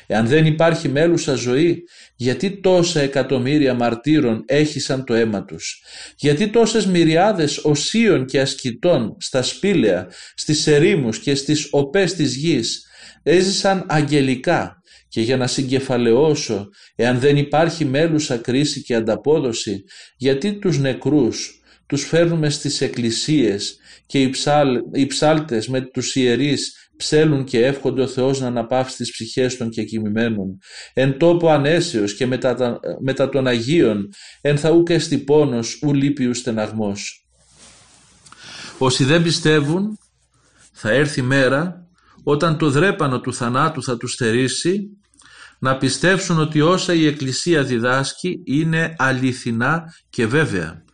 Εάν δεν υπάρχει μέλουσα ζωή, γιατί τόσα εκατομμύρια μαρτύρων έχησαν το αίμα τους; Γιατί τόσες μυριάδες οσίων και ασκητών στα σπήλαια, στις ερήμους και στις οπές της γης έζησαν αγγελικά; Και για να συγκεφαλαιώσω, εάν δεν υπάρχει μέλουσα κρίση και ανταπόδοση, γιατί τους νεκρούς τους φέρνουμε στις εκκλησίες και οι, ψάλ, οι ψάλτες με τους ιερείς ψέλουν και εύχονται ο Θεός να αναπαύσει τις ψυχές των και κοιμημένων. Εν τόπο ανέσεως και μετά, μετά των Αγίων, εν θα ούκ εστι πόνος, ου λύπιου στεναγμός. Όσοι δεν πιστεύουν, θα έρθει μέρα όταν το δρέπανο του θανάτου θα τους θερήσει να πιστέψουν ότι όσα η Εκκλησία διδάσκει είναι αληθινά και βέβαια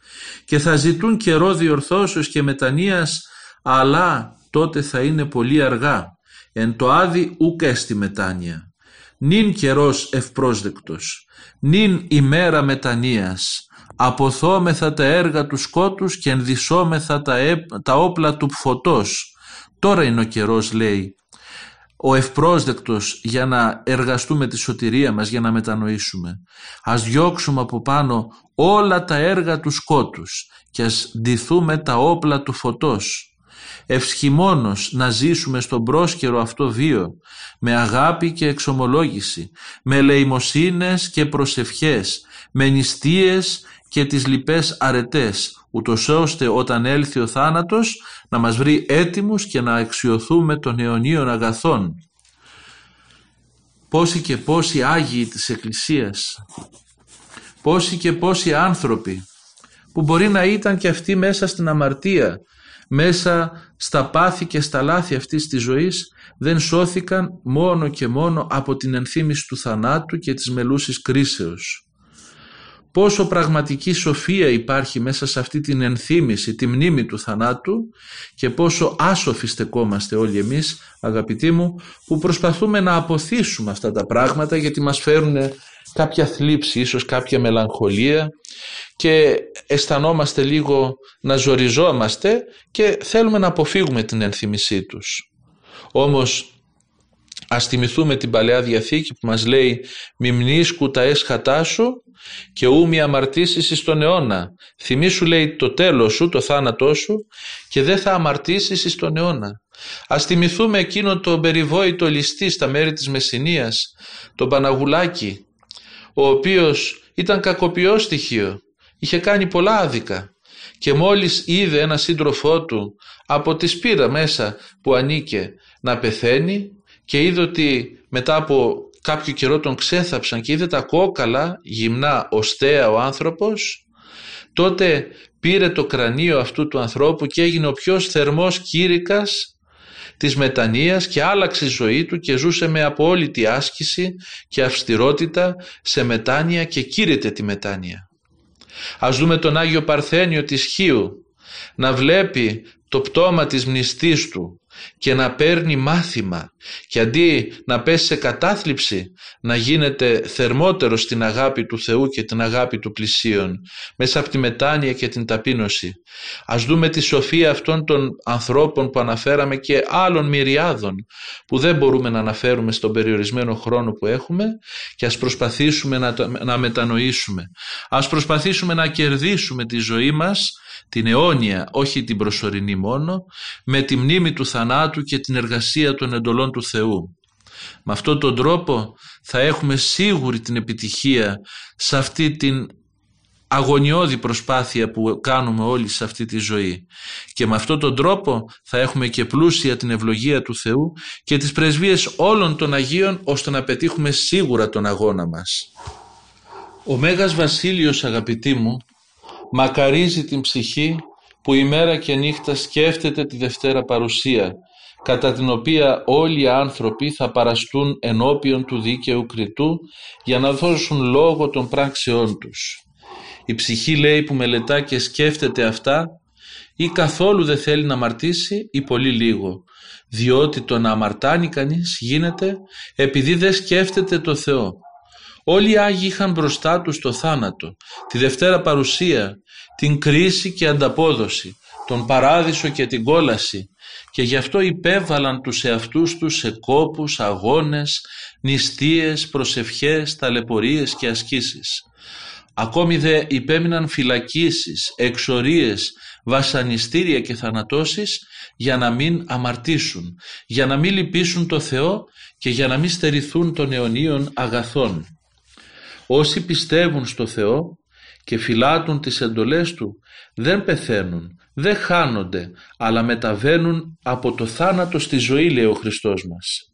και θα ζητούν καιρό διορθώσεως και μετανοίας αλλά τότε θα είναι πολύ αργά. Εν το άδει ουκ έστι μετάνοια. Νυν καιρός ευπρόσδεκτος. Νυν ημέρα μετανοίας. Αποθόμεθα τα έργα του σκότους και ενδυσόμεθα τα, τα όπλα του φωτός. Τώρα είναι ο καιρός λέει ο ευπρόσδεκτος για να εργαστούμε τη σωτηρία μας, για να μετανοήσουμε. Ας διώξουμε από πάνω όλα τα έργα του σκότους και ας ντυθούμε τα όπλα του φωτός. Ευσχημόνος να ζήσουμε στον πρόσκαιρο αυτό βίο, με αγάπη και εξομολόγηση, με λεημοσύνες και προσευχές, με νηστείες και τις λοιπές αρετές, ούτως ώστε όταν έλθει ο θάνατος να μας βρει έτοιμους και να αξιοθούμε των αιωνίων αγαθών. Πόσοι και πόσοι Άγιοι της Εκκλησίας, πόσοι και πόσοι άνθρωποι που μπορεί να ήταν και αυτοί μέσα στην αμαρτία, μέσα στα πάθη και στα λάθη αυτής της ζωής δεν σώθηκαν μόνο και μόνο από την ενθύμηση του θανάτου και της μελούσης κρίσεως. Πόσο πραγματική σοφία υπάρχει μέσα σε αυτή την ενθύμηση, τη μνήμη του θανάτου και πόσο άσοφοι στεκόμαστε όλοι εμείς αγαπητοί μου που προσπαθούμε να αποθήσουμε αυτά τα πράγματα γιατί μας φέρουν κάποια θλίψη, ίσως κάποια μελαγχολία και αισθανόμαστε λίγο να ζοριζόμαστε και θέλουμε να αποφύγουμε την ενθύμησή τους. Όμως ας θυμηθούμε την Παλαιά Διαθήκη που μας λέει «Μη μνήσκου τα έσχατά σου και ού μη αμαρτήσεις εις τον αιώνα. Θυμήσου λέει το τέλος σου, το θάνατό σου και δεν θα αμαρτήσεις εις τον αιώνα. Ας θυμηθούμε εκείνο το περιβόητο ληστή στα μέρη της Μεσσηνίας, τον Παναγουλάκη, ο οποίος ήταν κακοποιός στοιχείο, είχε κάνει πολλά άδικα και μόλις είδε ένα σύντροφό του από τη σπήρα μέσα που ανήκε να πεθαίνει και είδε ότι μετά από κάποιο καιρό τον ξέθαψαν και είδε τα κόκαλα γυμνά οστέα ο άνθρωπος τότε πήρε το κρανίο αυτού του ανθρώπου και έγινε ο πιο θερμός κήρυκας της μετανοίας και άλλαξε η ζωή του και ζούσε με απόλυτη άσκηση και αυστηρότητα σε μετάνοια και κήρυτε τη μετάνοια. Ας δούμε τον Άγιο Παρθένιο της Χίου να βλέπει το πτώμα της μνηστής του και να παίρνει μάθημα και αντί να πέσει σε κατάθλιψη να γίνεται θερμότερο στην αγάπη του Θεού και την αγάπη του πλησίον μέσα από τη μετάνοια και την ταπείνωση. Ας δούμε τη σοφία αυτών των ανθρώπων που αναφέραμε και άλλων μυριάδων που δεν μπορούμε να αναφέρουμε στον περιορισμένο χρόνο που έχουμε και ας προσπαθήσουμε να, να μετανοήσουμε. Ας προσπαθήσουμε να κερδίσουμε τη ζωή μας την αιώνια, όχι την προσωρινή μόνο, με τη μνήμη του θανάτου και την εργασία των εντολών του Θεού. Με αυτόν τον τρόπο θα έχουμε σίγουρη την επιτυχία σε αυτή την αγωνιώδη προσπάθεια που κάνουμε όλοι σε αυτή τη ζωή και με αυτόν τον τρόπο θα έχουμε και πλούσια την ευλογία του Θεού και τις πρεσβείες όλων των Αγίων ώστε να πετύχουμε σίγουρα τον αγώνα μας. Ο Μέγας Βασίλειος αγαπητοί μου μακαρίζει την ψυχή που ημέρα και νύχτα σκέφτεται τη Δευτέρα Παρουσία, κατά την οποία όλοι οι άνθρωποι θα παραστούν ενώπιον του δίκαιου κριτού για να δώσουν λόγο των πράξεών τους. Η ψυχή λέει που μελετά και σκέφτεται αυτά ή καθόλου δεν θέλει να αμαρτήσει ή πολύ λίγο, διότι το να αμαρτάνει κανείς γίνεται επειδή δεν σκέφτεται το Θεό Όλοι οι Άγιοι είχαν μπροστά τους το θάνατο, τη Δευτέρα Παρουσία, την κρίση και ανταπόδοση, τον παράδεισο και την κόλαση και γι' αυτό υπέβαλαν τους εαυτούς τους σε κόπους, αγώνες, νηστείες, προσευχές, ταλαιπωρίες και ασκήσεις. Ακόμη δε υπέμειναν φυλακίσεις, εξορίες, βασανιστήρια και θανατώσεις για να μην αμαρτήσουν, για να μην λυπήσουν το Θεό και για να μην στερηθούν των αιωνίων αγαθών. Όσοι πιστεύουν στο Θεό και φυλάτουν τις εντολές Του δεν πεθαίνουν, δεν χάνονται, αλλά μεταβαίνουν από το θάνατος στη ζωή λέει ο Χριστός μας.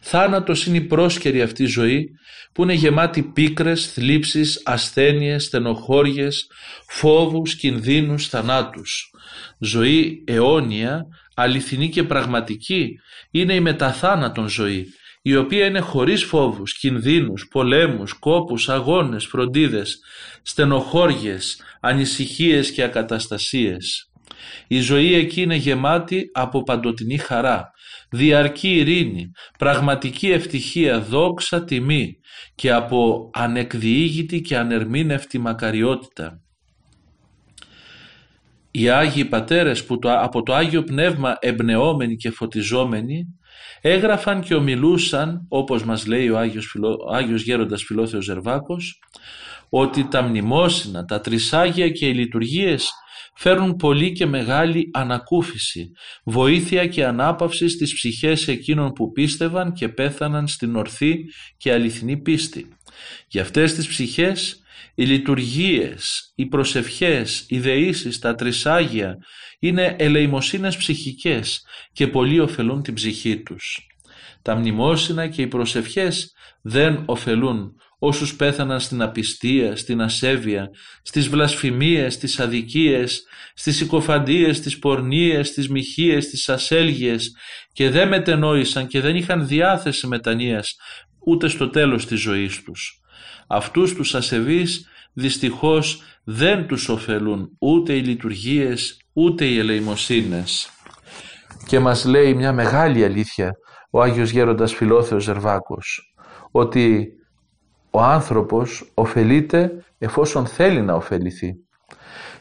Θάνατος είναι η πρόσκαιρη αυτή ζωή που είναι γεμάτη πίκρες, θλίψεις, ασθένειες, στενοχώριες, φόβους, κινδύνους, θανάτους. Ζωή αιώνια αληθινή και πραγματική είναι η μεταθάνατον ζωή, η οποία είναι χωρίς φόβους, κινδύνους, πολέμους, κόπους, αγώνες, φροντίδες, στενοχώριες, ανησυχίες και ακαταστασίες. Η ζωή εκεί είναι γεμάτη από παντοτινή χαρά, διαρκή ειρήνη, πραγματική ευτυχία, δόξα, τιμή και από ανεκδιήγητη και ανερμήνευτη μακαριότητα. Οι Άγιοι Πατέρες που το, από το Άγιο Πνεύμα εμπνεόμενοι και φωτιζόμενοι έγραφαν και ομιλούσαν, όπως μας λέει ο Άγιος, Φιλό, ο Άγιος Γέροντας Φιλόθεος Ζερβάκος, ότι τα μνημόσυνα, τα τρισάγια και οι λειτουργίες φέρουν πολύ και μεγάλη ανακούφιση, βοήθεια και ανάπαυση στις ψυχές εκείνων που πίστευαν και πέθαναν στην ορθή και αληθινή πίστη. Για αυτές τις ψυχές οι λειτουργίες, οι προσευχές, οι δεήσεις, τα τρισάγια είναι ελεημοσύνες ψυχικές και πολύ ωφελούν την ψυχή τους. Τα μνημόσυνα και οι προσευχές δεν ωφελούν όσους πέθαναν στην απιστία, στην ασέβεια, στις βλασφημίες, στις αδικίες, στις συκοφαντίες, στις πορνίες, στις μοιχείες, στις ασέλγειες και δεν μετενόησαν και δεν είχαν διάθεση μετανοίας ούτε στο τέλος της ζωής τους. Αυτούς τους ασεβείς δυστυχώς δεν τους ωφελούν ούτε οι λειτουργίες ούτε οι ελεημοσύνες. Και μας λέει μια μεγάλη αλήθεια ο Άγιος Γέροντας Φιλόθεος Ζερβάκος ότι ο άνθρωπος ωφελείται εφόσον θέλει να ωφεληθεί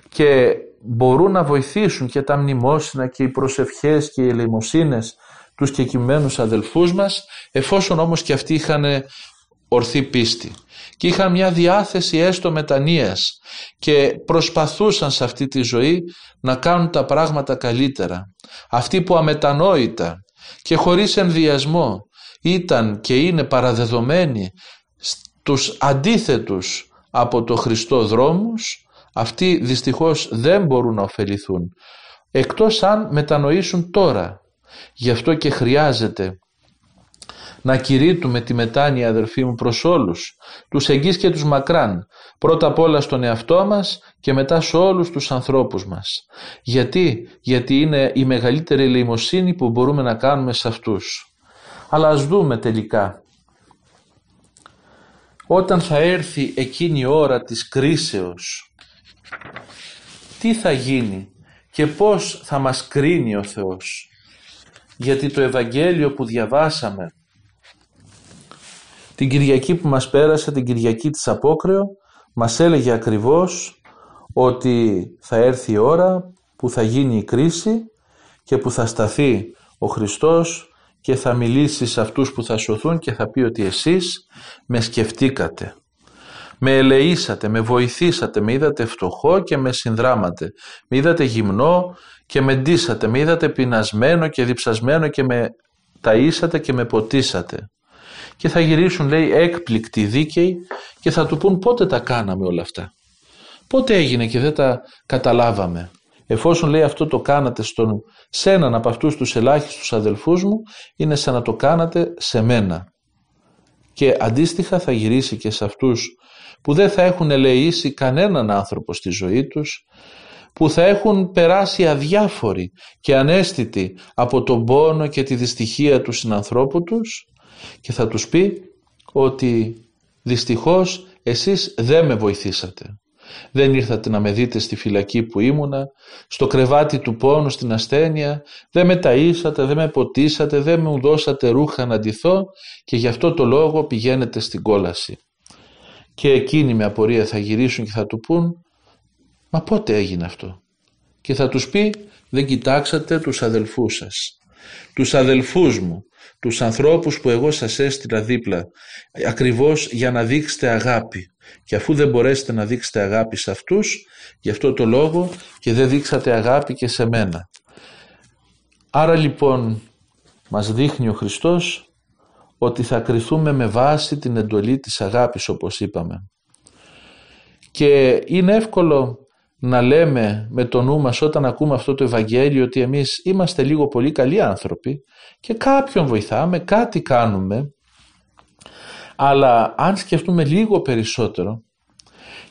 και μπορούν να βοηθήσουν και τα μνημόσυνα και οι προσευχές και οι ελεημοσύνες τους κεκοιμένους αδελφούς μας εφόσον όμως και αυτοί είχαν ορθή πίστη και είχαν μια διάθεση έστω μετανοίας και προσπαθούσαν σε αυτή τη ζωή να κάνουν τα πράγματα καλύτερα. Αυτοί που αμετανόητα και χωρίς ενδιασμό ήταν και είναι παραδεδομένοι στους αντίθετους από το Χριστό δρόμους, αυτοί δυστυχώς δεν μπορούν να ωφεληθούν, εκτός αν μετανοήσουν τώρα. Γι' αυτό και χρειάζεται να κηρύττουμε τη μετάνοια αδερφοί μου προς όλους, τους εγγύς και τους μακράν, πρώτα απ' όλα στον εαυτό μας και μετά σε όλους τους ανθρώπους μας. Γιατί, γιατί είναι η μεγαλύτερη ελεημοσύνη που μπορούμε να κάνουμε σε αυτούς. Αλλά ας δούμε τελικά. Όταν θα έρθει εκείνη η ώρα της κρίσεως, τι θα γίνει και πώς θα μας κρίνει ο Θεός; Γιατί το Ευαγγέλιο που διαβάσαμε την Κυριακή που μας πέρασε, την Κυριακή της Απόκρεο, μας έλεγε ακριβώς ότι θα έρθει η ώρα που θα γίνει η κρίση και που θα σταθεί ο Χριστός και θα μιλήσει σε αυτούς που θα σωθούν και θα πει ότι εσείς με σκεφτήκατε. Με ελεήσατε, με βοηθήσατε, με είδατε φτωχό και με συνδράματε. Με είδατε γυμνό και με ντύσατε, με είδατε πεινασμένο και διψασμένο και με ταΐσατε και με ποτίσατε και θα γυρίσουν λέει έκπληκτοι δίκαιοι και θα του πούν πότε τα κάναμε όλα αυτά; Πότε έγινε και δεν τα καταλάβαμε; Εφόσον λέει αυτό το κάνατε στον, σε έναν από αυτούς τους ελάχιστους αδελφούς μου είναι σαν να το κάνατε σε μένα. Και αντίστοιχα θα γυρίσει και σε αυτούς που δεν θα έχουν ελεήσει κανέναν άνθρωπο στη ζωή τους που θα έχουν περάσει αδιάφοροι και ανέστητοι από τον πόνο και τη δυστυχία του συνανθρώπου τους και θα τους πει ότι δυστυχώς εσείς δεν με βοηθήσατε. Δεν ήρθατε να με δείτε στη φυλακή που ήμουνα, στο κρεβάτι του πόνου, στην ασθένεια, δεν με ταΐσατε, δεν με ποτίσατε, δεν μου δώσατε ρούχα να ντυθώ και γι' αυτό το λόγο πηγαίνετε στην κόλαση. Και εκείνοι με απορία θα γυρίσουν και θα του πούν «Μα πότε έγινε αυτό» και θα τους πει «Δεν κοιτάξατε τους αδελφούς σας, τους αδελφούς μου τους ανθρώπους που εγώ σας έστειλα δίπλα ακριβώς για να δείξετε αγάπη. Και αφού δεν μπορέσετε να δείξετε αγάπη σε αυτούς γι' αυτό το λόγο και δεν δείξατε αγάπη και σε μένα. Άρα λοιπόν μας δείχνει ο Χριστός ότι θα κριθούμε με βάση την εντολή της αγάπης όπως είπαμε. Και είναι εύκολο να λέμε με το νου μας όταν ακούμε αυτό το Ευαγγέλιο ότι εμείς είμαστε λίγο πολύ καλοί άνθρωποι και κάποιον βοηθάμε, κάτι κάνουμε αλλά αν σκεφτούμε λίγο περισσότερο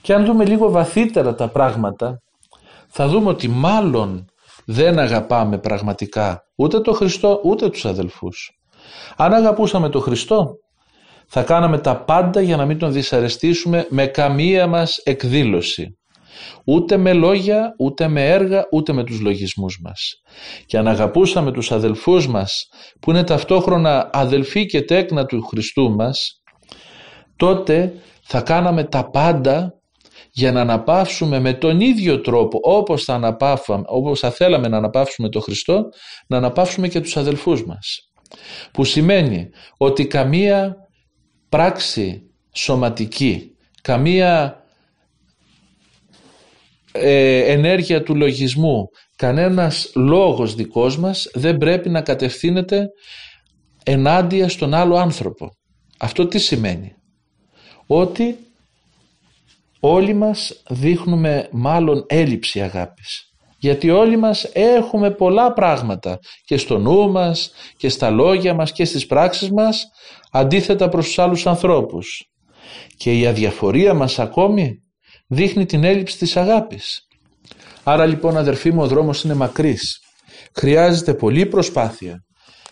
και αν δούμε λίγο βαθύτερα τα πράγματα θα δούμε ότι μάλλον δεν αγαπάμε πραγματικά ούτε το Χριστό ούτε τους αδελφούς. Αν αγαπούσαμε το Χριστό θα κάναμε τα πάντα για να μην τον δυσαρεστήσουμε με καμία μας εκδήλωση. Ούτε με λόγια, ούτε με έργα, ούτε με τους λογισμούς μας. Και αν αγαπούσαμε τους αδελφούς μας, που είναι ταυτόχρονα αδελφοί και τέκνα του Χριστού μας, τότε θα κάναμε τα πάντα για να αναπαύσουμε με τον ίδιο τρόπο όπως θα, αναπαύαμε, όπως θα θέλαμε να αναπαύσουμε τον Χριστό, να αναπαύσουμε και τους αδελφούς μας. Που σημαίνει ότι καμία πράξη σωματική, καμία ε, ενέργεια του λογισμού, κανένας λόγος δικός μας δεν πρέπει να κατευθύνεται ενάντια στον άλλο άνθρωπο. Αυτό τι σημαίνει; Ότι όλοι μας δείχνουμε μάλλον έλλειψη αγάπης. Γιατί όλοι μας έχουμε πολλά πράγματα και στο νου μας και στα λόγια μας και στις πράξεις μας αντίθετα προς τους άλλους ανθρώπους. Και η αδιαφορία μας ακόμη δείχνει την έλλειψη της αγάπης. Άρα λοιπόν αδερφοί μου ο δρόμος είναι μακρύς. Χρειάζεται πολλή προσπάθεια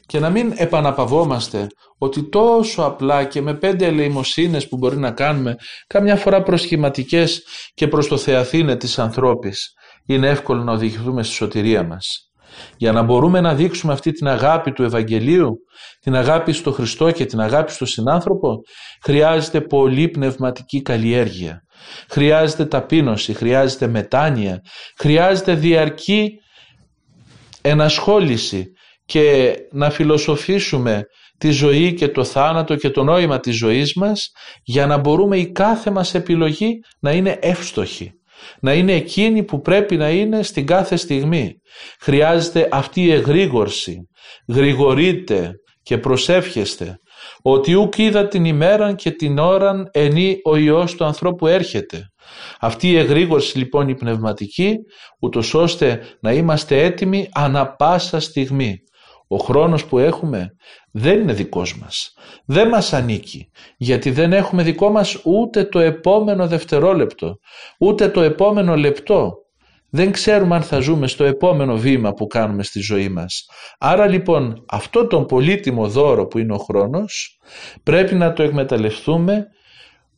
και να μην επαναπαυόμαστε ότι τόσο απλά και με πέντε ελεημοσύνες που μπορεί να κάνουμε καμιά φορά προσχηματικές και προς το θεαθήνε της ανθρώπης είναι εύκολο να οδηγηθούμε στη σωτηρία μας. Για να μπορούμε να δείξουμε αυτή την αγάπη του Ευαγγελίου, την αγάπη στο Χριστό και την αγάπη στο συνάνθρωπο, χρειάζεται πολύ πνευματική καλλιέργεια. Χρειάζεται ταπείνωση, χρειάζεται μετάνοια, χρειάζεται διαρκή ενασχόληση και να φιλοσοφήσουμε τη ζωή και το θάνατο και το νόημα της ζωής μας για να μπορούμε η κάθε μας επιλογή να είναι εύστοχη να είναι εκείνη που πρέπει να είναι στην κάθε στιγμή. Χρειάζεται αυτή η εγρήγορση. Γρηγορείτε και προσεύχεστε ότι ουκ είδα την ημέραν και την ώραν ενή ο Υιός του ανθρώπου έρχεται. Αυτή η εγρήγορση λοιπόν η πνευματική, ούτως ώστε να είμαστε έτοιμοι ανα πάσα στιγμή. Ο χρόνος που έχουμε δεν είναι δικός μας. Δεν μας ανήκει. Γιατί δεν έχουμε δικό μας ούτε το επόμενο δευτερόλεπτο, ούτε το επόμενο λεπτό. Δεν ξέρουμε αν θα ζούμε στο επόμενο βήμα που κάνουμε στη ζωή μας. Άρα λοιπόν αυτό τον πολύτιμο δώρο που είναι ο χρόνος πρέπει να το εκμεταλλευτούμε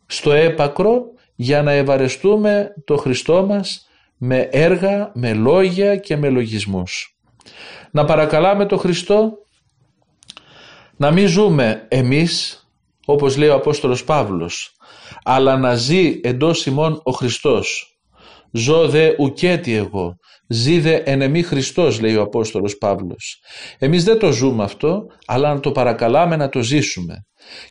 στο έπακρο για να ευαρεστούμε το Χριστό μας με έργα, με λόγια και με λογισμούς. Να παρακαλάμε το Χριστό να μην ζούμε εμείς όπως λέει ο Απόστολος Παύλος αλλά να ζει εντός ημών ο Χριστός. Ζω δε ουκέτι εγώ, ζει δε εν εμή Χριστός λέει ο Απόστολος Παύλος. Εμείς δεν το ζούμε αυτό αλλά να το παρακαλάμε να το ζήσουμε.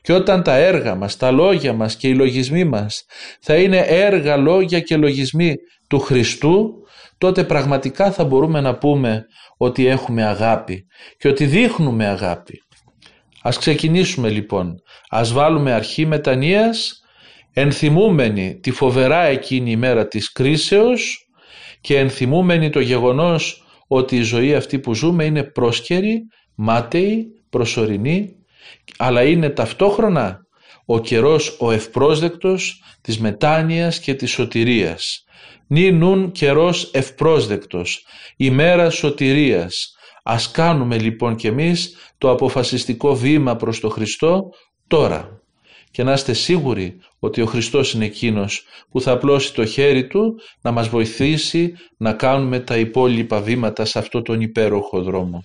Και όταν τα έργα μας, τα λόγια μας και οι λογισμοί μας θα είναι έργα, λόγια και λογισμοί του Χριστού τότε πραγματικά θα μπορούμε να πούμε ότι έχουμε αγάπη και ότι δείχνουμε αγάπη. Ας ξεκινήσουμε λοιπόν. Ας βάλουμε αρχή μετανοίας ενθυμούμενοι τη φοβερά εκείνη ημέρα της κρίσεως και ενθυμούμενοι το γεγονός ότι η ζωή αυτή που ζούμε είναι πρόσκαιρη, μάταιη, προσωρινή αλλά είναι ταυτόχρονα ο καιρός ο ευπρόσδεκτος της μετάνοιας και της σωτηρίας. Νι νουν καιρός ευπρόσδεκτος, ημέρα σωτηρίας. Ας κάνουμε λοιπόν κι εμείς το αποφασιστικό βήμα προς το Χριστό τώρα και να είστε σίγουροι ότι ο Χριστός είναι εκείνος που θα απλώσει το χέρι Του να μας βοηθήσει να κάνουμε τα υπόλοιπα βήματα σε αυτό τον υπέροχο δρόμο.